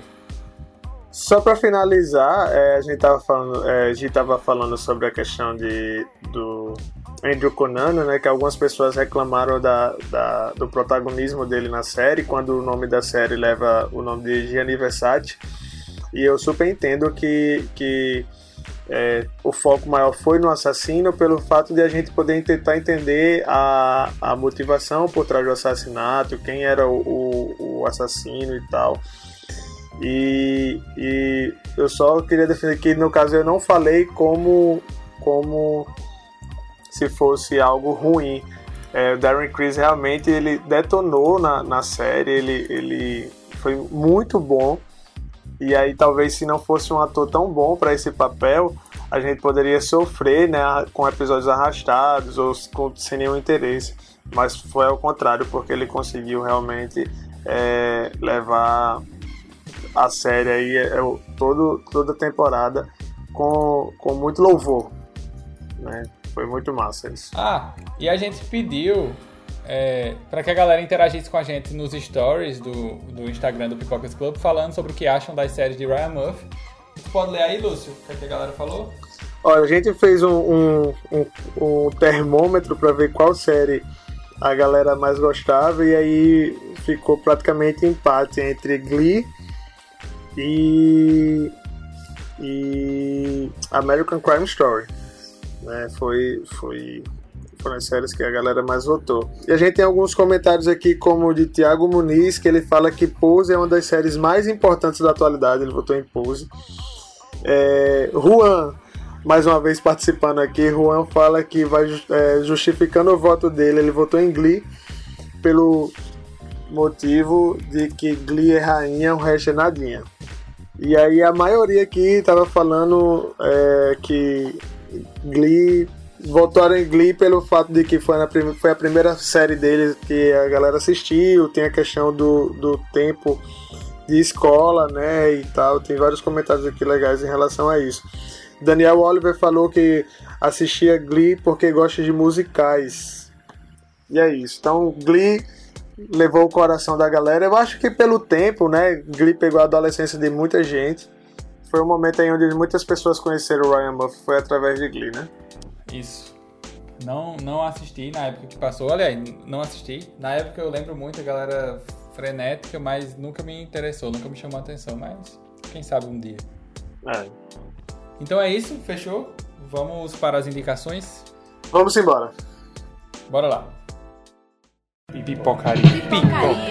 Só para finalizar, é, a gente estava falando, é, a gente tava falando sobre a questão de, do Andrew Conano, né, que algumas pessoas reclamaram da, da, do protagonismo dele na série, quando o nome da série leva o nome de Gianni Versace. E eu super entendo que, que é, o foco maior foi no assassino pelo fato de a gente poder tentar entender a, a motivação por trás do assassinato, quem era o, o, o assassino e tal. E, e, eu só queria definir que no caso eu não falei como, como se fosse algo ruim. É, o Darren Criss realmente ele detonou na, na série, ele, ele foi muito bom. E aí talvez se não fosse um ator tão bom para esse papel, a gente poderia sofrer, né, com episódios arrastados ou com, sem nenhum interesse. Mas foi ao contrário, porque ele conseguiu realmente é, levar a série aí é, todo, toda a temporada com, com muito louvor. Né? Foi muito massa isso. Ah, e a gente pediu é, para que a galera interagisse com a gente nos stories do, do Instagram do Pipocas Club, falando sobre o que acham das séries de Ryan Murphy. Você pode ler aí, Lúcio, o que, é que a galera falou? Olha, a gente fez um, um, um, um termômetro para ver qual série a galera mais gostava e aí ficou praticamente empate entre Glee e, e American Crime Story. Né? Foi, foi foram as séries que a galera mais votou. E a gente tem alguns comentários aqui, como o de Tiago Muniz, que ele fala que Pose é uma das séries mais importantes da atualidade, ele votou em Pose. É, Juan, mais uma vez participando aqui, Juan fala que vai é, justificando o voto dele, ele votou em Glee pelo motivo de que Glee é rainha, o resto é nadinha. E aí a maioria aqui estava falando é, que Glee voltaram em Glee pelo fato de que foi, na, foi a primeira série deles que a galera assistiu, tem a questão do, do tempo de escola, né, e tal, tem vários comentários aqui legais em relação a isso. Daniel Oliver falou que assistia Glee porque gosta de musicais. E é isso. Então, Glee levou o coração da galera. Eu acho que pelo tempo, né, Glee pegou a adolescência de muita gente. Foi um momento aí onde muitas pessoas conheceram o Ryan Murphy, foi através de Glee, né? Isso. Não, não assisti na época que passou. Aliás, não assisti. Na época eu lembro muito a galera frenética, mas nunca me interessou, nunca me chamou a atenção. Mas quem sabe um dia. É. Então é isso, fechou? Vamos para as indicações? Vamos embora. Bora lá. Pipocaria. Pipocaria.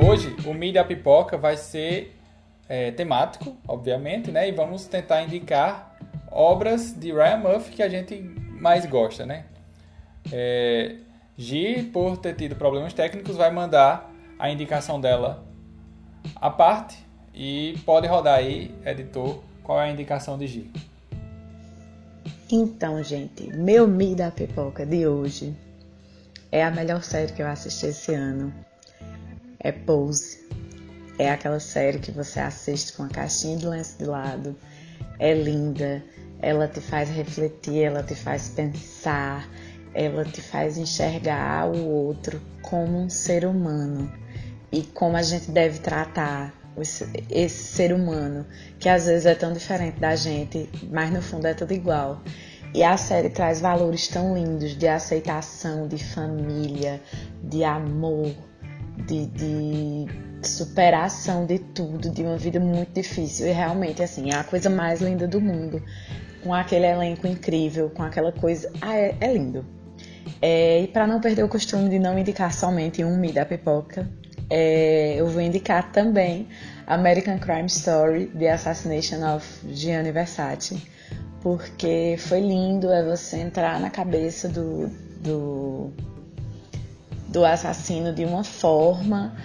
Hoje, o Mídia Pipoca vai ser é, temático, obviamente, né? E vamos tentar indicar obras de Ryan Murphy que a gente mais gosta, né? É, Gi, por ter tido problemas técnicos, vai mandar a indicação dela à parte e pode rodar aí, editor, qual é a indicação de Gi. Então, gente, meu Mi da Pipoca de hoje é a melhor série que eu assisti esse ano. É Pose. é aquela série que você assiste com a caixinha de lenço de lado. É linda, ela te faz refletir, ela te faz pensar, ela te faz enxergar o outro como um ser humano e como a gente deve tratar esse, ser humano, que às vezes é tão diferente da gente, mas no fundo é tudo igual. E a série traz valores tão lindos de aceitação, de família, de amor, de, de superação de tudo, de uma vida muito difícil. E realmente, assim, é a coisa mais linda do mundo. Com aquele elenco incrível, com aquela coisa. Ah, é, é lindo. É, e para não perder o costume de não indicar somente um Mi da Pipoca, é, eu vou indicar também American Crime Story, The Assassination of Gianni Versace, porque foi lindo é você entrar na cabeça do, do, do assassino de uma forma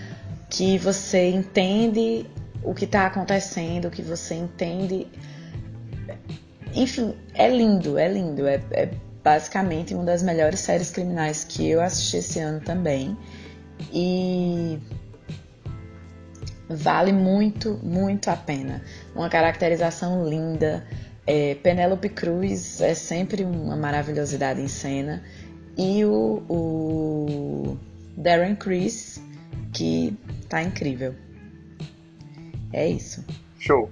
que você entende o que está acontecendo, que você entende. Enfim, é lindo, é lindo. É, é, basicamente uma das melhores séries criminais que eu assisti esse ano também. E vale muito, muito a pena. Uma caracterização linda. É, Penélope Cruz é sempre uma maravilhosidade em cena. E o, o Darren Criss, que tá incrível. É isso. Show.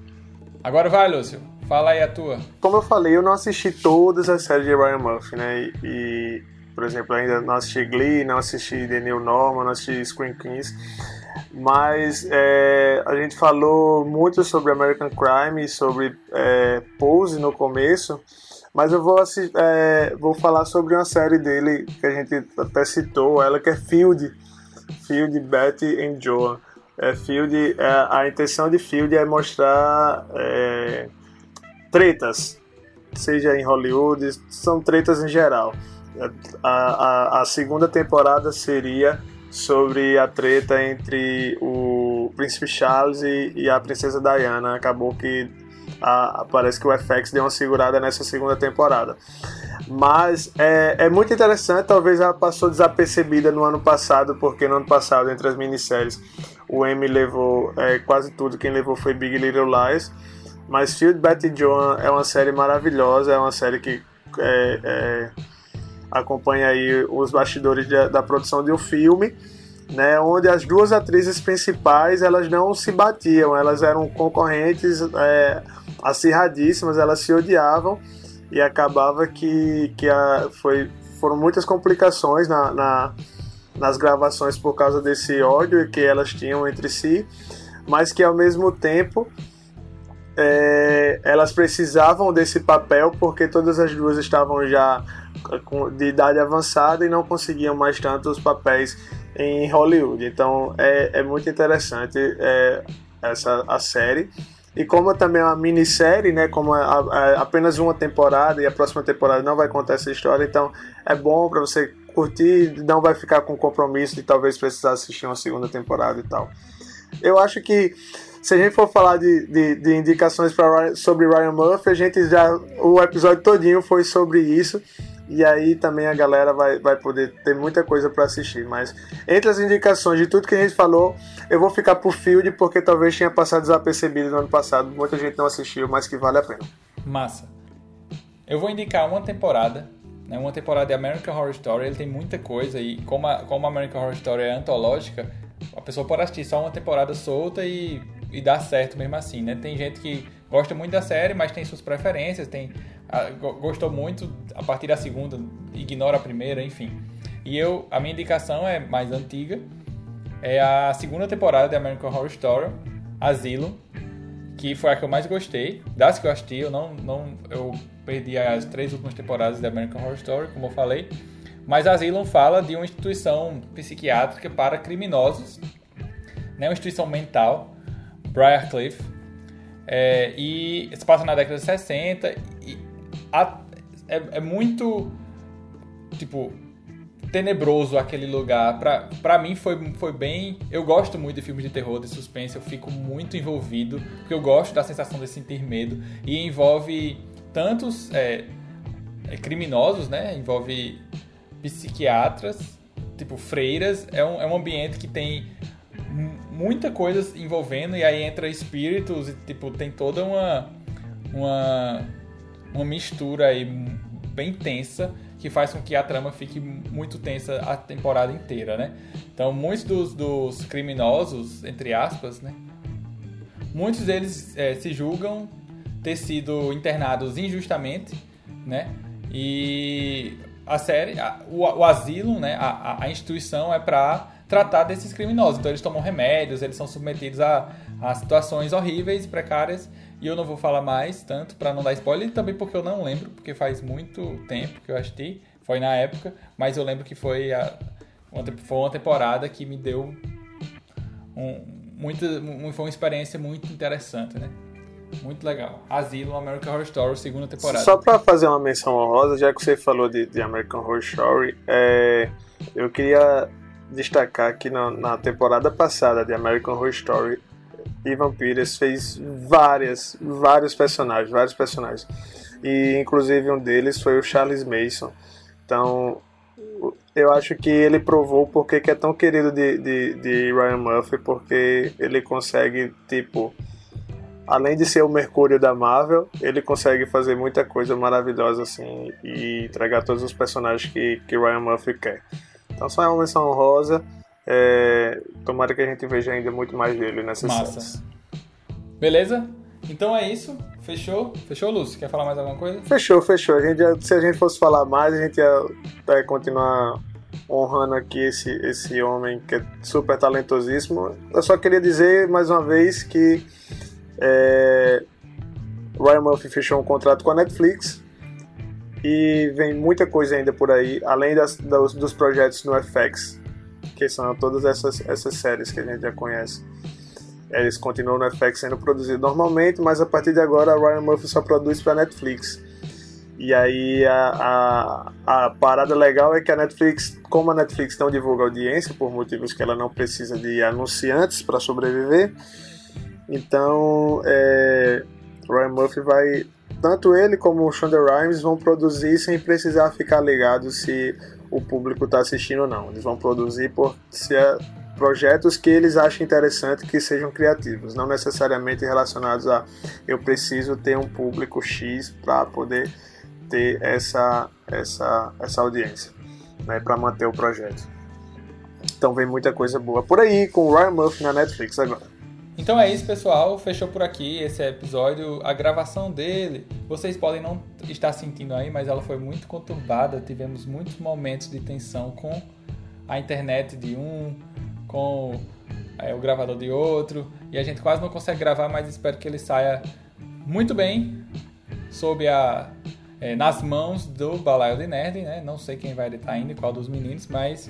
Agora vai, Lúcio. Fala aí a tua. Como eu falei, eu não assisti todas as séries de Ryan Murphy, né? E, e por exemplo, ainda não assisti Glee, não assisti The New Normal, não assisti Screen Queens. Mas é, a gente falou muito sobre American Crime e sobre é, Pose no começo. Mas eu vou, é, vou falar sobre uma série dele que a gente até citou, ela que é Field Field, Betty e Joan. É, Field, é, a intenção de Field é mostrar é, tretas, seja em Hollywood, são tretas em geral. A, a, a, segunda temporada seria sobre a treta entre o príncipe Charles e, e a princesa Diana. Acabou que a, parece que o FX deu uma segurada nessa segunda temporada. Mas é, é muito interessante, talvez ela passou desapercebida no ano passado, porque no ano passado, entre as minisséries, o Emmy levou é, quase tudo, quem levou foi Big Little Lies. Mas Field Betty Joan é uma série maravilhosa, é uma série que é, é, acompanha aí os bastidores de, da produção de um filme, né, onde as duas atrizes principais elas não se batiam, elas eram concorrentes é, acirradíssimas, elas se odiavam e acabava que, que a, foi, foram muitas complicações na, na, nas gravações por causa desse ódio que elas tinham entre si, mas que ao mesmo tempo é, elas precisavam desse papel porque todas as duas estavam já de idade avançada e não conseguiam mais tanto os papéis em Hollywood. Então é, é muito interessante é, essa a série. E como também é uma minissérie, né, como é, é apenas uma temporada e a próxima temporada não vai contar essa história, então é bom para você curtir, não vai ficar com compromisso de talvez precisar assistir uma segunda temporada e tal. Eu acho que se a gente for falar de, de, de indicações pra, sobre Ryan Murphy, a gente já. O episódio todinho foi sobre isso. E aí também a galera vai, vai poder ter muita coisa para assistir. Mas entre as indicações de tudo que a gente falou, eu vou ficar por Field porque talvez tenha passado desapercebido no ano passado. Muita gente não assistiu, mas que vale a pena. Massa. Eu vou indicar uma temporada, né, uma temporada de American Horror Story. Ele tem muita coisa e como a, como a American Horror Story é antológica, a pessoa pode assistir só uma temporada solta e, e dar certo mesmo assim, né? Tem gente que gosta muito da série, mas tem suas preferências, tem gostou muito, a partir da segunda ignora a primeira, enfim. E eu, a minha indicação é mais antiga, é a segunda temporada de American Horror Story, Asilo, que foi a que eu mais gostei. Das que eu assisti, eu não, não eu perdi as três últimas temporadas de American Horror Story, como eu falei. Mas Asylum fala de uma instituição psiquiátrica para criminosos, né, uma instituição mental, Briarcliff, é, e se passa na década de 60 e a, é, é muito tipo tenebroso aquele lugar. Pra, pra mim foi, foi bem. Eu gosto muito de filmes de terror, de suspense, eu fico muito envolvido, porque eu gosto da sensação de sentir medo. E envolve tantos é, é, criminosos, né? Envolve psiquiatras, tipo freiras. É um, é um ambiente que tem muita coisa envolvendo, e aí entra espíritos e tipo, tem toda uma, uma, uma mistura aí bem tensa que faz com que a trama fique muito tensa a temporada inteira, né? Então, muitos dos, dos criminosos, entre aspas, né? Muitos deles é, se julgam ter sido internados injustamente, né? E a série, a, o, o, asilo, né? A, a instituição é para tratar desses criminosos. Então, eles tomam remédios, eles são submetidos a, a situações horríveis, precárias. E eu não vou falar mais tanto para não dar spoiler, e também porque eu não lembro, porque faz muito tempo que eu assisti, foi na época, mas eu lembro que foi a, uma, foi uma temporada que me deu um, muito, foi uma experiência muito interessante, né? Muito legal. Asilo, American Horror Story, segunda temporada. Só para fazer uma menção honrosa, já que você falou de, de American Horror Story, é, eu queria destacar que na, na, temporada passada de American Horror Story, Ivan Pires fez várias, vários personagens, vários personagens. E inclusive um deles foi o Charles Mason. Então, eu acho que ele provou porque que é tão querido de, de, de Ryan Murphy, porque ele consegue, tipo, além de ser o Mercúrio da Marvel, ele consegue fazer muita coisa maravilhosa assim e entregar todos os personagens que, que Ryan Murphy quer. Então só é uma menção honrosa. É, tomara que a gente veja ainda muito mais dele nessas Massa. séries. Beleza? Então é isso. Fechou? Fechou, Lúcio? Quer falar mais alguma coisa? Fechou, fechou. A gente, se a gente fosse falar mais, a gente ia, ia continuar honrando aqui esse, esse homem que é super talentosíssimo. Eu só queria dizer mais uma vez que é, Ryan Murphy fechou um contrato com a Netflix e vem muita coisa ainda por aí, além das, dos, dos projetos no FX, que são todas essas, essas séries que a gente já conhece. Eles continuam no FX sendo produzidos normalmente, mas a partir de agora a Ryan Murphy só produz para Netflix. E aí a, a, a, parada legal é que a Netflix, como a Netflix não divulga audiência, por motivos que ela não precisa de anunciantes para sobreviver, então é, Ryan Murphy vai. Tanto ele como o Shonda Rhimes vão produzir sem precisar ficar ligado se o público está assistindo ou não. Eles vão produzir por se é projetos que eles acham interessante que sejam criativos, não necessariamente relacionados a eu preciso ter um público X para poder ter essa, essa, essa audiência, né, para manter o projeto. Então vem muita coisa boa por aí com o Ryan Murphy na Netflix agora. Então é isso, pessoal. Fechou por aqui esse episódio. A gravação dele, vocês podem não estar sentindo aí, mas ela foi muito conturbada. Tivemos muitos momentos de tensão com a internet de um, com é, o gravador de outro, e a gente quase não consegue gravar, mas espero que ele saia muito bem sob a é, nas mãos do Balaio de Nerd, né? Não sei quem vai editar ainda, qual dos meninos, mas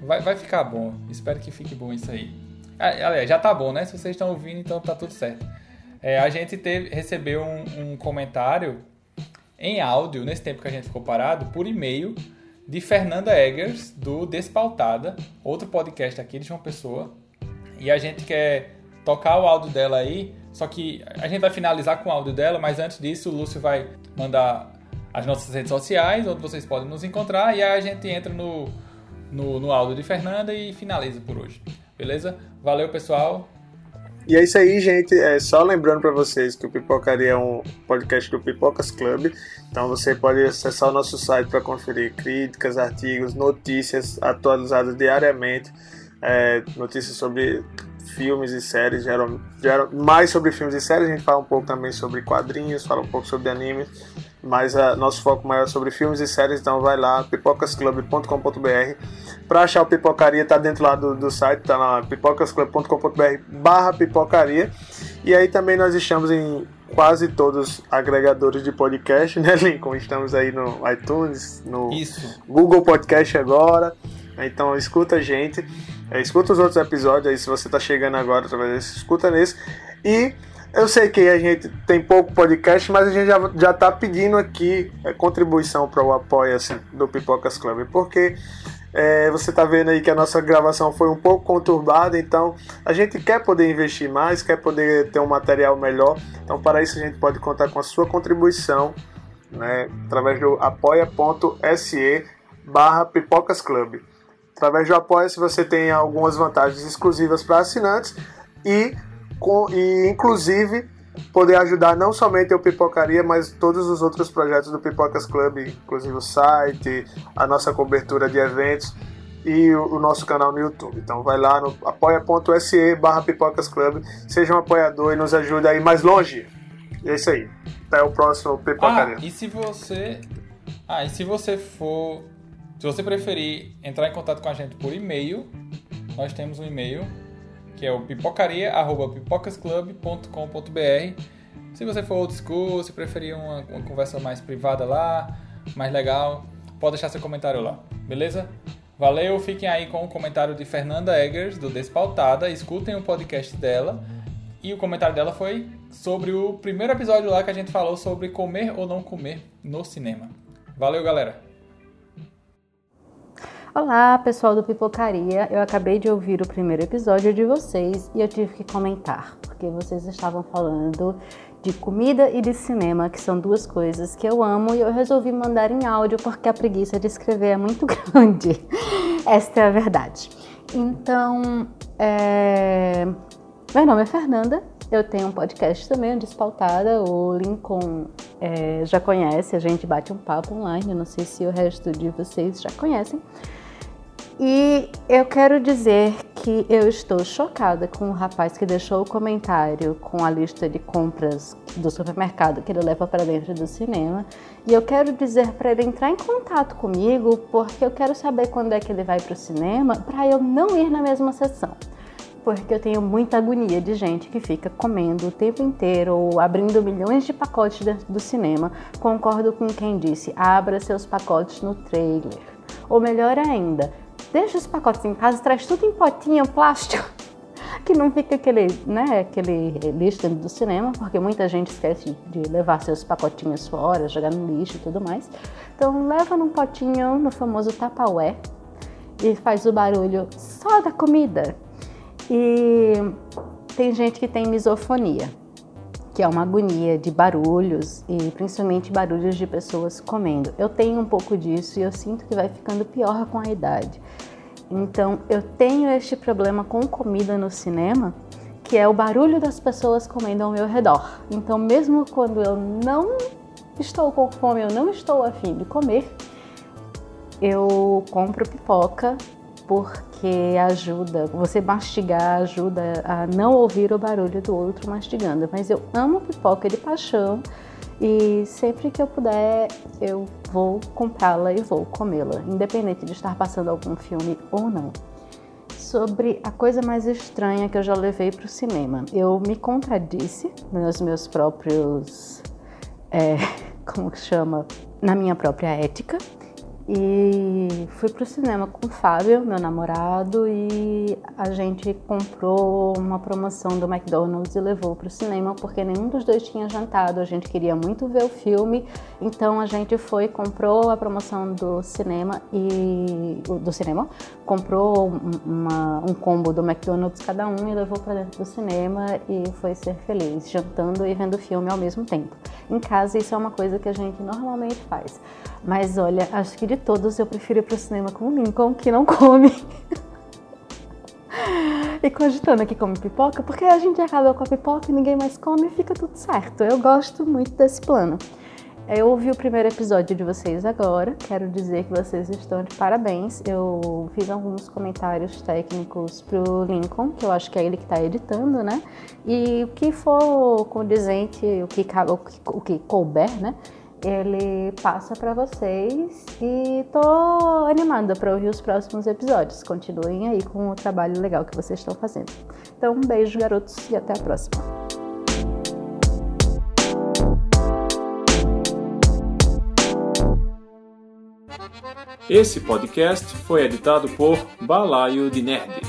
vai, vai ficar bom. Espero que fique bom isso aí. Ah, aliás, já tá bom, né? Se vocês estão ouvindo, então tá tudo certo. É, a gente teve, recebeu um, um comentário em áudio, nesse tempo que a gente ficou parado, por e-mail, de Fernanda Eggers, do Despautada, outro podcast aqui de João Pessoa. E a gente quer tocar o áudio dela aí só que a gente vai finalizar com o áudio dela, mas antes disso o Lúcio vai mandar as nossas redes sociais, onde vocês podem nos encontrar, e aí a gente entra no, no, no áudio de Fernanda e finaliza por hoje. Beleza? Valeu, pessoal. E é isso aí, gente. É só lembrando para vocês que o Pipocaria é um podcast do Pipocas Club. Então você pode acessar o nosso site para conferir críticas, artigos, notícias atualizadas diariamente, é, notícias sobre filmes e séries, geram, geram mais sobre filmes e séries, a gente fala um pouco também sobre quadrinhos, fala um pouco sobre anime, mas uh, nosso foco maior é sobre filmes e séries, então vai lá, pipocasclub.com.br. Para achar o Pipocaria, tá dentro lá do, do site, tá lá pipocasclub.com.br barra pipocaria. E aí também nós estamos em quase todos os agregadores de podcast, né, Lincoln? Estamos aí no iTunes, no Isso. Google Podcast agora. Então escuta a gente. É, escuta os outros episódios aí, se você está chegando agora através desse, escuta nesse. E eu sei que a gente tem pouco podcast, mas a gente já, já tá pedindo aqui é, contribuição para o apoio assim, do Pipocas Club, porque é, você está vendo aí que a nossa gravação foi um pouco conturbada, então a gente quer poder investir mais, quer poder ter um material melhor. Então, para isso, a gente pode contar com a sua contribuição né, através do apoia.se barra Pipocas Club. Através do Apoia-se você tem algumas vantagens exclusivas para assinantes e, com, e inclusive poder ajudar não somente o Pipocaria, mas todos os outros projetos do Pipocas Club, inclusive o site, a nossa cobertura de eventos e o, nosso canal no YouTube. Então vai lá no apoia.se barra Pipocas Club, seja um apoiador e nos ajude a ir mais longe. É isso aí. Até o próximo Pipocaria. Ah, e se você. Ah, e se você for. Se você preferir entrar em contato com a gente por e-mail, nós temos um e-mail que é o pipocaria.pipocasclub.com.br. Se você for old school, se preferir uma, uma conversa mais privada lá, mais legal, pode deixar seu comentário lá, beleza? Valeu, fiquem aí com o comentário de Fernanda Eggers, do Despautada, escutem o podcast dela. E o comentário dela foi sobre o primeiro episódio lá que a gente falou sobre comer ou não comer no cinema. Valeu, galera! Olá, pessoal do Pipocaria. Eu acabei de ouvir o primeiro episódio de vocês e eu tive que comentar, porque vocês estavam falando de comida e de cinema, que são duas coisas que eu amo, e eu resolvi mandar em áudio porque a preguiça de escrever é muito grande. Esta é a verdade. Então, é... meu nome é Fernanda, eu tenho um podcast também, Despautada. O Lincoln é, já conhece, a gente bate um papo online. Eu não sei se o resto de vocês já conhecem. E eu quero dizer que eu estou chocada com o rapaz que deixou o comentário com a lista de compras do supermercado que ele leva para dentro do cinema. E eu quero dizer para ele entrar em contato comigo, porque eu quero saber quando é que ele vai para o cinema, para eu não ir na mesma sessão. Porque eu tenho muita agonia de gente que fica comendo o tempo inteiro ou abrindo milhões de pacotes dentro do cinema. Concordo com quem disse: abra seus pacotes no trailer. Ou melhor ainda, deixa os pacotes em casa, traz tudo em potinho plástico, que não fica aquele, né, aquele lixo dentro do cinema, porque muita gente esquece de levar seus pacotinhos fora, jogar no lixo e tudo mais. Então leva num potinho no famoso Tupperware e faz o barulho só da comida. E tem gente que tem misofonia que é uma agonia de barulhos e principalmente barulhos de pessoas comendo. Eu tenho um pouco disso e eu sinto que vai ficando pior com a idade. Então, eu tenho este problema com comida no cinema, que é o barulho das pessoas comendo ao meu redor. Então, mesmo quando eu não estou com fome, eu não estou afim de comer, eu compro pipoca porque ajuda, você mastigar ajuda a não ouvir o barulho do outro mastigando. Mas eu amo pipoca de paixão e sempre que eu puder eu vou comprá-la e vou comê-la, independente de estar passando algum filme ou não. Sobre a coisa mais estranha que eu já levei para o cinema, eu me contradisse nos meus próprios, é, como que chama, na minha própria ética e fui pro cinema com o Fábio, meu namorado, e a gente comprou uma promoção do McDonald's e levou pro cinema porque nenhum dos dois tinha jantado. A gente queria muito ver o filme, então a gente foi, comprou a promoção do cinema e do cinema, comprou uma, um combo do McDonald's cada um e levou para dentro do cinema e foi ser feliz, jantando e vendo o filme ao mesmo tempo. Em casa isso é uma coisa que a gente normalmente faz. Mas olha, acho que de todos eu prefiro ir pro cinema com o Lincoln, que não come. e cogitando aqui come pipoca, porque a gente acaba com a pipoca e ninguém mais come e fica tudo certo. Eu gosto muito desse plano. Eu ouvi o primeiro episódio de vocês agora, quero dizer que vocês estão de parabéns. Eu fiz alguns comentários técnicos pro Lincoln, que eu acho que é ele que está editando, né? E o que for condizente, o que, o que, o que couber, né? Ele passa para vocês e tô animada para ouvir os próximos episódios. Continuem aí com o trabalho legal que vocês estão fazendo. Então, um beijo, garotos, e até a próxima. Esse podcast foi editado por Balaio de Nerd.